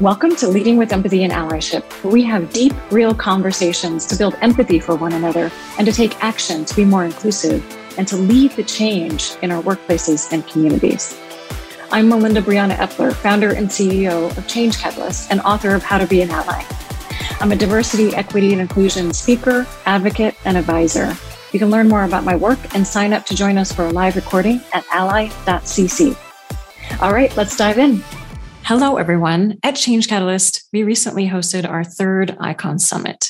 Welcome to Leading with Empathy and Allyship, where we have deep, real conversations to build empathy for one another and to take action to be more inclusive and to lead the change in our workplaces and communities. I'm Melinda Briana Epler, founder and CEO of Change Catalyst and author of How to Be an Ally. I'm a diversity, equity, and inclusion speaker, advocate, and advisor. You can learn more about my work and sign up to join us for a live recording at ally.cc. All right, let's dive in. Hello, everyone. At Change Catalyst, we recently hosted our third ICON Summit.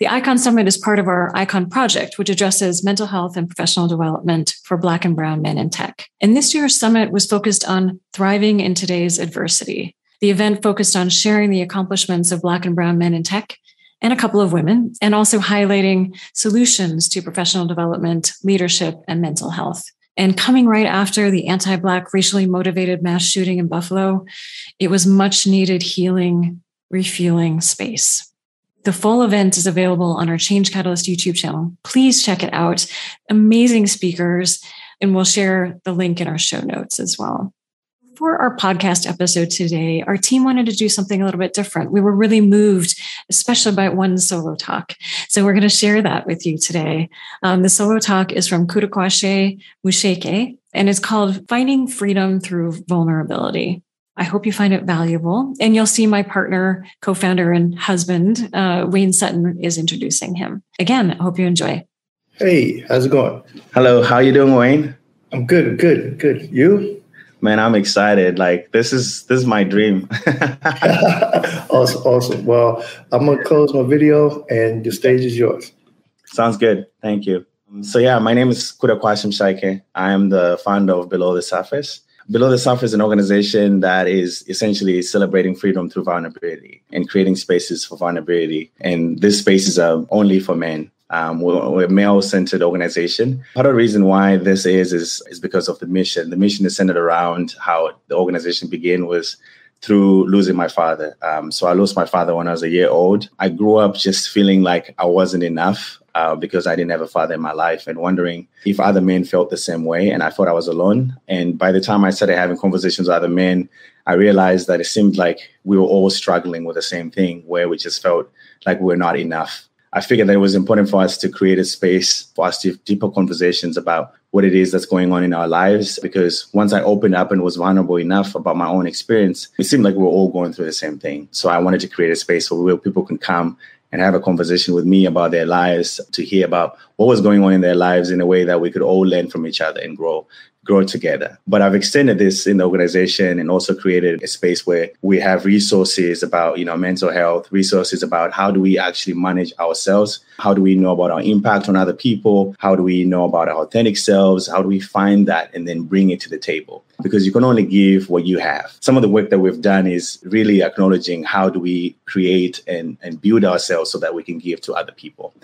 The ICON Summit is part of our ICON project, which addresses mental health and professional development for Black and Brown men in tech. And this year's summit was focused on thriving in today's adversity. The event focused on sharing the accomplishments of Black and Brown men in tech and a couple of women, and also highlighting solutions to professional development, leadership, and mental health. And coming right after the anti Black racially motivated mass shooting in Buffalo, it was much needed healing, refueling space. The full event is available on our Change Catalyst YouTube channel. Please check it out. Amazing speakers, and we'll share the link in our show notes as well for our podcast episode today, our team wanted to do something a little bit different. We were really moved, especially by one solo talk. So we're going to share that with you today. Um, the solo talk is from Kudakwashe Musheke, and it's called Finding Freedom Through Vulnerability. I hope you find it valuable. And you'll see my partner, co founder, and husband, uh, Wayne Sutton, is introducing him. Again, I hope you enjoy. Hey, how's it going? Hello, how are you doing, Wayne? I'm good, good, good. You? Man, I'm excited. Like this is this is my dream. awesome, awesome. Well, I'm gonna close my video, and the stage is yours. Sounds good. Thank you. Um, so yeah, my name is Kuda Kwashim Shaike. I am the founder of Below the Surface. Below the Surface is an organization that is essentially celebrating freedom through vulnerability and creating spaces for vulnerability. And these spaces are uh, only for men. Um, we're, we're a male-centered organization. Part of the reason why this is, is is because of the mission. The mission is centered around how the organization began was through losing my father. Um, so I lost my father when I was a year old. I grew up just feeling like I wasn't enough uh, because I didn't have a father in my life and wondering if other men felt the same way. And I thought I was alone. And by the time I started having conversations with other men, I realized that it seemed like we were all struggling with the same thing where we just felt like we we're not enough. I figured that it was important for us to create a space for us to have deeper conversations about what it is that's going on in our lives. Because once I opened up and was vulnerable enough about my own experience, it seemed like we were all going through the same thing. So I wanted to create a space where people can come and have a conversation with me about their lives, to hear about what was going on in their lives in a way that we could all learn from each other and grow grow together. But I've extended this in the organization and also created a space where we have resources about, you know, mental health, resources about how do we actually manage ourselves? How do we know about our impact on other people? How do we know about our authentic selves? How do we find that and then bring it to the table? Because you can only give what you have. Some of the work that we've done is really acknowledging how do we create and, and build ourselves so that we can give to other people.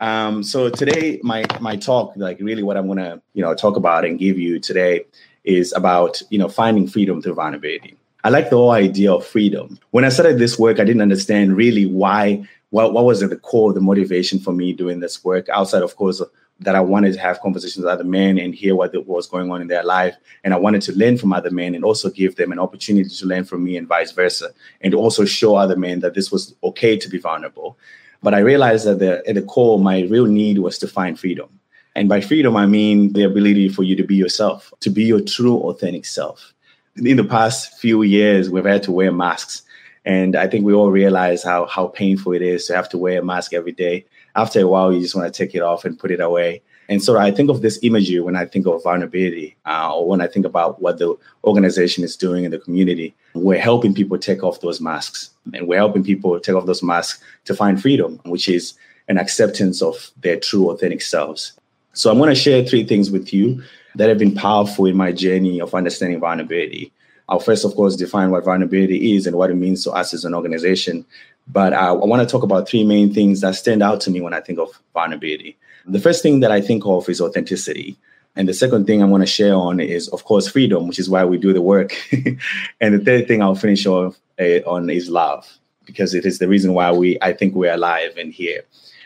Um, so today, my my talk, like really, what I'm gonna you know talk about and give you today is about you know finding freedom through vulnerability. I like the whole idea of freedom. When I started this work, I didn't understand really why. What, what was at the core, the motivation for me doing this work, outside, of course, that I wanted to have conversations with other men and hear what was going on in their life. And I wanted to learn from other men and also give them an opportunity to learn from me and vice versa. And also show other men that this was okay to be vulnerable. But I realized that the, at the core, my real need was to find freedom. And by freedom, I mean the ability for you to be yourself, to be your true, authentic self. In the past few years, we've had to wear masks. And I think we all realize how, how painful it is to have to wear a mask every day. After a while, you just want to take it off and put it away. And so I think of this imagery when I think of vulnerability uh, or when I think about what the organization is doing in the community. We're helping people take off those masks and we're helping people take off those masks to find freedom, which is an acceptance of their true, authentic selves. So I'm going to share three things with you that have been powerful in my journey of understanding vulnerability. I'll first, of course, define what vulnerability is and what it means to us as an organization. But uh, I want to talk about three main things that stand out to me when I think of vulnerability. The first thing that I think of is authenticity. And the second thing I want to share on is, of course, freedom, which is why we do the work. and the third thing I'll finish off uh, on is love, because it is the reason why we, I think, we're alive and here.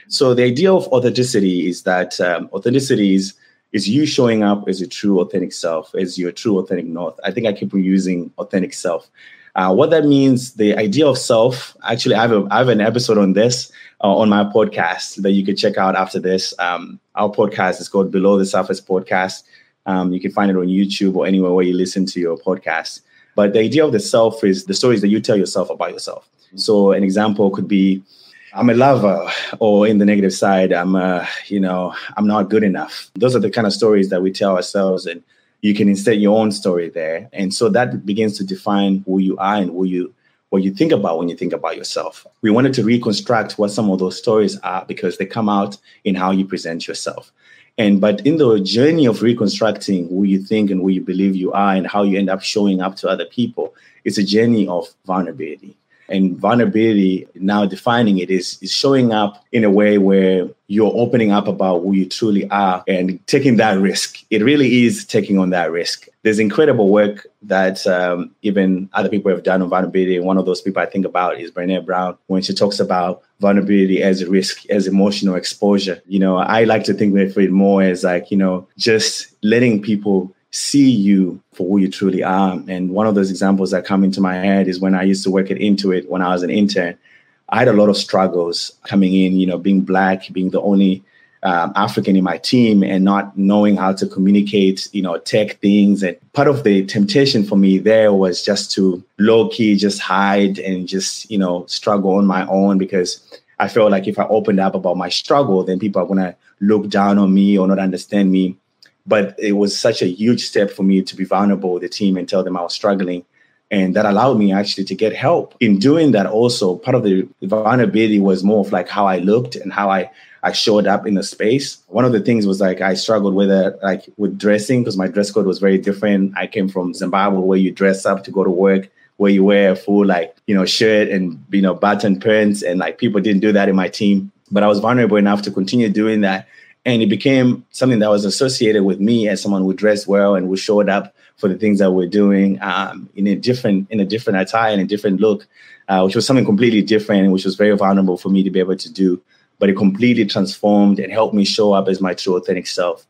So the idea of authenticity is that um, authenticity is is you showing up as a true authentic self, as your true authentic north. I think I keep using authentic self Uh, what that means, the idea of self. Actually, I have a, I have an episode on this uh, on my podcast that you could check out after this. Um, our podcast is called Below the Surface Podcast. Um, you can find it on YouTube or anywhere where you listen to your podcast. But the idea of the self is the stories that you tell yourself about yourself. So an example could be, I'm a lover, or in the negative side, I'm a, you know, I'm not good enough. Those are the kind of stories that we tell ourselves, and you can insert your own story there. And so that begins to define who you are and who you what you think about when you think about yourself. We wanted to reconstruct what some of those stories are because they come out in how you present yourself. And but in the journey of reconstructing who you think and who you believe you are and how you end up showing up to other people, it's a journey of vulnerability. And vulnerability, now defining it, is, is showing up in a way where you're opening up about who you truly are and taking that risk. It really is taking on that risk. There's incredible work that um, even other people have done on vulnerability. And one of those people I think about is Brené Brown when she talks about vulnerability as a risk, as emotional exposure. You know, I like to think of it more as like, you know, just letting people see you for who you truly are. And one of those examples that come into my head is when I used to work at Intuit when I was an intern. I had a lot of struggles coming in, you know, being black, being the only um, African in my team and not knowing how to communicate, you know, tech things. And part of the temptation for me there was just to low key just hide and just, you know, struggle on my own because I felt like if I opened up about my struggle, then people are going to look down on me or not understand me. But it was such a huge step for me to be vulnerable with the team and tell them I was struggling. And that allowed me actually to get help. In doing that, also, part of the vulnerability was more of like how I looked and how I, I showed up in the space. One of the things was like I struggled with it, like with dressing, because my dress code was very different. I came from Zimbabwe where you dress up to go to work, where you wear a full like, you know, shirt and you know, button pants. And like people didn't do that in my team. But I was vulnerable enough to continue doing that and it became something that was associated with me as someone who dressed well and who showed up for the things that we're doing um, in a different in a different attire and a different look, uh, which was something completely different, which was very vulnerable for me to be able to do. But it completely transformed and helped me show up as my true authentic self.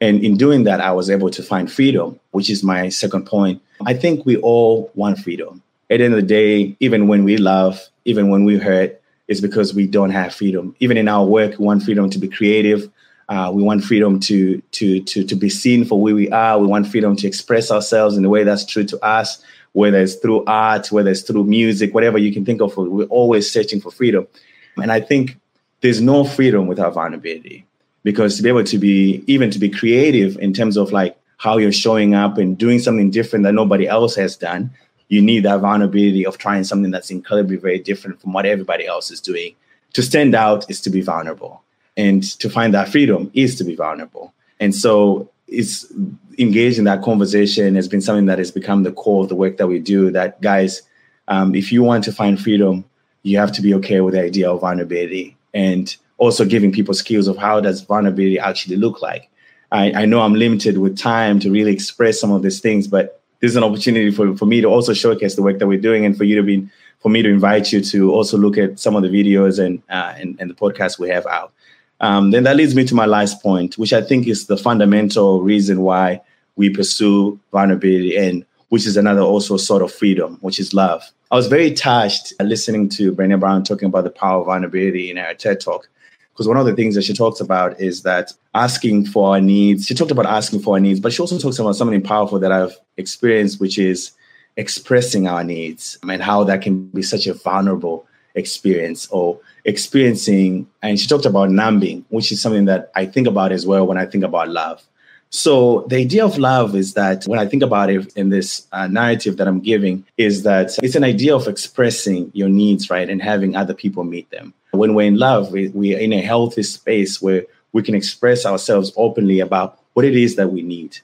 And in doing that, I was able to find freedom, which is my second point. I think we all want freedom. At the end of the day, even when we love, even when we hurt, it's because we don't have freedom. Even in our work, we want freedom to be creative, uh, we want freedom to, to, to, to be seen for where we are. We want freedom to express ourselves in a way that's true to us, whether it's through art, whether it's through music, whatever you can think of. We're always searching for freedom. And I think there's no freedom without vulnerability because to be able to be, even to be creative in terms of like how you're showing up and doing something different that nobody else has done, you need that vulnerability of trying something that's incredibly very different from what everybody else is doing. To stand out is to be vulnerable. And to find that freedom is to be vulnerable. And so it's engaged in that conversation has been something that has become the core of the work that we do. That guys, um, if you want to find freedom, you have to be okay with the idea of vulnerability and also giving people skills of how does vulnerability actually look like. I, I know I'm limited with time to really express some of these things, but this is an opportunity for, for me to also showcase the work that we're doing and for you to be for me to invite you to also look at some of the videos and uh, and, and the podcasts we have out. Um, then that leads me to my last point, which I think is the fundamental reason why we pursue vulnerability and which is another also sort of freedom, which is love. I was very touched listening to Brené Brown talking about the power of vulnerability in her TED talk. Because one of the things that she talks about is that asking for our needs, she talked about asking for our needs, but she also talks about something powerful that I've experienced, which is expressing our needs and how that can be such a vulnerable experience or experiencing. And she talked about numbing, which is something that I think about as well when I think about love. So the idea of love is that when I think about it in this uh, narrative that I'm giving, is that it's an idea of expressing your needs, right, and having other people meet them. When we're in love, we, we're in a healthy space where we can express ourselves openly about what it is that we need.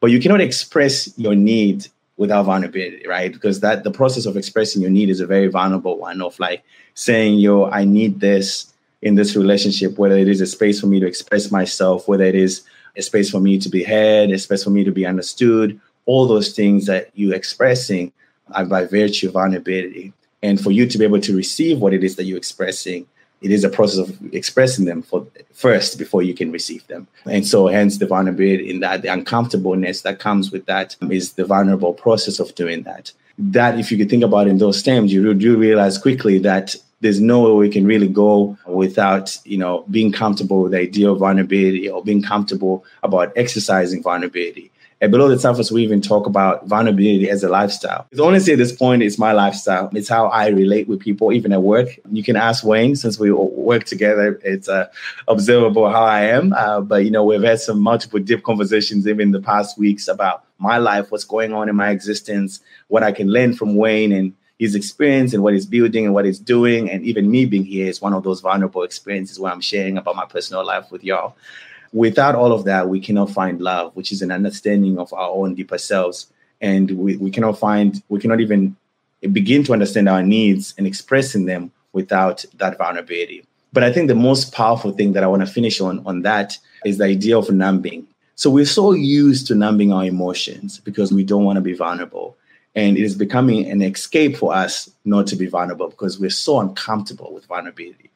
But you cannot express your need without vulnerability, right? Because that the process of expressing your need is a very vulnerable one of like saying, yo, I need this in this relationship, whether it is a space for me to express myself, whether it is a space for me to be heard, a space for me to be understood, all those things that you're expressing are by virtue of vulnerability. And for you to be able to receive what it is that you're expressing, it is a process of expressing them for first before you can receive them. And so hence the vulnerability in that the uncomfortableness that comes with that is the vulnerable process of doing that. that if you could think about in those terms, you do realize quickly that there's nowhere we can really go without you know being comfortable with the idea of vulnerability or being comfortable about exercising vulnerability and below the surface, we even talk about vulnerability as a lifestyle. It's honestly at this point, it's my lifestyle. It's how I relate with people, even at work. You can ask Wayne, since we work together, it's uh, observable how I am. Uh, but, you know, we've had some multiple deep conversations even in the past weeks about my life, what's going on in my existence, what I can learn from Wayne and his experience and what he's building and what he's doing. And even me being here is one of those vulnerable experiences where I'm sharing about my personal life with y'all. Without all of that, we cannot find love, which is an understanding of our own deeper selves. And we, we cannot find, we cannot even begin to understand our needs and expressing them without that vulnerability. But I think the most powerful thing that I want to finish on on that is the idea of numbing. So we're so used to numbing our emotions because we don't want to be vulnerable. And it is becoming an escape for us not to be vulnerable because we're so uncomfortable with vulnerability.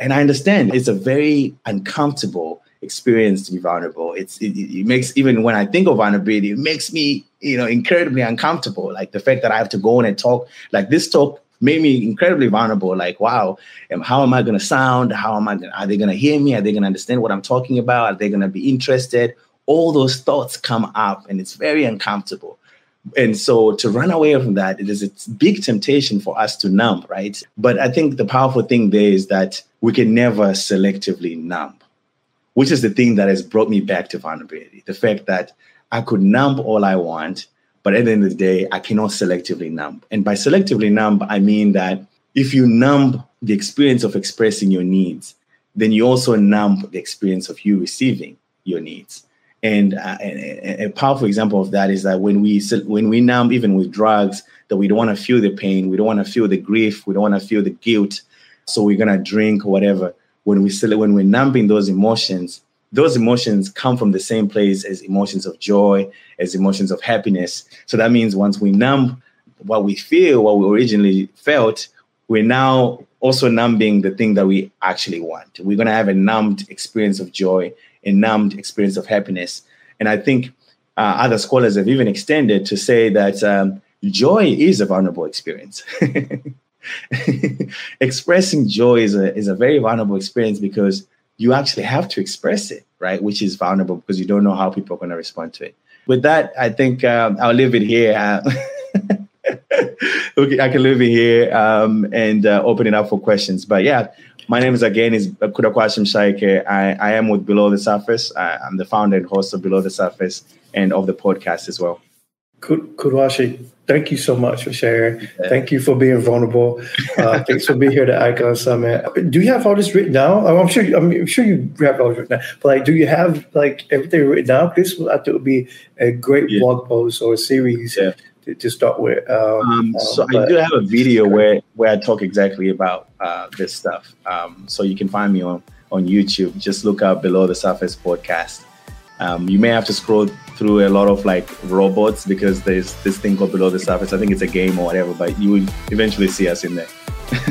And I understand it's a very uncomfortable experience to be vulnerable. It's it, it, makes even when I think of vulnerability, it makes me you know incredibly uncomfortable. Like the fact that I have to go in and talk like this talk made me incredibly vulnerable. Like wow, and how am I going to sound? How am I? Gonna, are they going to hear me? Are they going to understand what I'm talking about? Are they going to be interested? All those thoughts come up, and it's very uncomfortable. And so to run away from that, it is a big temptation for us to numb, right? But I think the powerful thing there is that we can never selectively numb which is the thing that has brought me back to vulnerability. The fact that I could numb all I want, but at the end of the day, I cannot selectively numb. And by selectively numb, I mean that if you numb the experience of expressing your needs, then you also numb the experience of you receiving your needs. And uh, a, a, powerful example of that is that when we when we numb, even with drugs, that we don't want to feel the pain, we don't want to feel the grief, we don't want to feel the guilt, so we're gonna drink or whatever when we when we're numbing those emotions, those emotions come from the same place as emotions of joy, as emotions of happiness. So that means once we numb what we feel, what we originally felt, we're now also numbing the thing that we actually want. We're going to have a numbed experience of joy, a numbed experience of happiness. And I think uh, other scholars have even extended to say that um, joy is a vulnerable experience. expressing joy is a, is a very vulnerable experience because you actually have to express it, right? Which is vulnerable because you don't know how people are going to respond to it. With that, I think um, I'll leave it here. Uh, okay, I can leave it here um, and uh, open it up for questions. But yeah, my name is again is Kudakwashim Shaike. I, I am with Below the Surface. I, am the founder and host of Below the Surface and of the podcast as well. Kudwashi, thank you so much for sharing. Thank you for being vulnerable. Uh, thanks for being here at Icon Summit. Do you have all this written down? I'm sure. I'm sure you have all this written down. But like, do you have like everything written down? This I think would be a great yeah. blog post or a series yeah. to, to, start with. Um, um, so I do have a video where where I talk exactly about uh, this stuff. Um, so you can find me on on YouTube. Just look up below the surface podcast. Um, you may have to scroll through a lot of like robots because there's this thing called below the surface. I think it's a game or whatever, but you will eventually see us in there.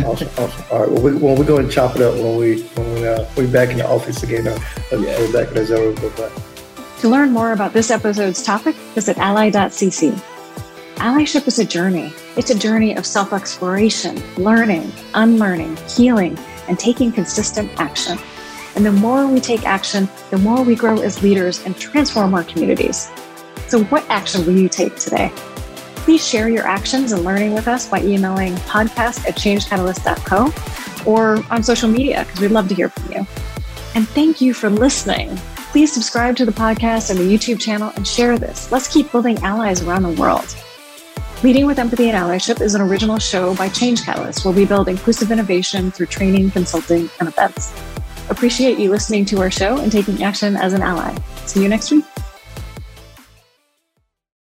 awesome, awesome. All right. Well, we, well, we're going to chop it up when we when we uh, we're back in the office again. Uh, yeah. We're back in the zero. To learn more about this episode's topic, visit ally.cc. Allyship is a journey. It's a journey of self exploration, learning, unlearning, healing, and taking consistent action. And the more we take action, the more we grow as leaders and transform our communities. So, what action will you take today? Please share your actions and learning with us by emailing podcast at changecatalyst.co or on social media because we'd love to hear from you. And thank you for listening. Please subscribe to the podcast and the YouTube channel and share this. Let's keep building allies around the world. Leading with Empathy and Allyship is an original show by Change Catalyst, where we build inclusive innovation through training, consulting, and events. Appreciate you listening to our show and taking action as an ally. See you next week.